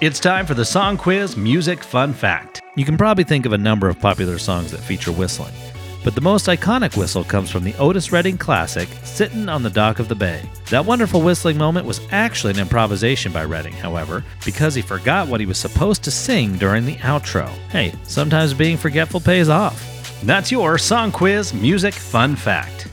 It's time for the Song Quiz Music Fun Fact. You can probably think of a number of popular songs that feature whistling, but the most iconic whistle comes from the Otis Redding classic, Sittin' on the Dock of the Bay. That wonderful whistling moment was actually an improvisation by Redding, however, because he forgot what he was supposed to sing during the outro. Hey, sometimes being forgetful pays off. That's your Song Quiz Music Fun Fact.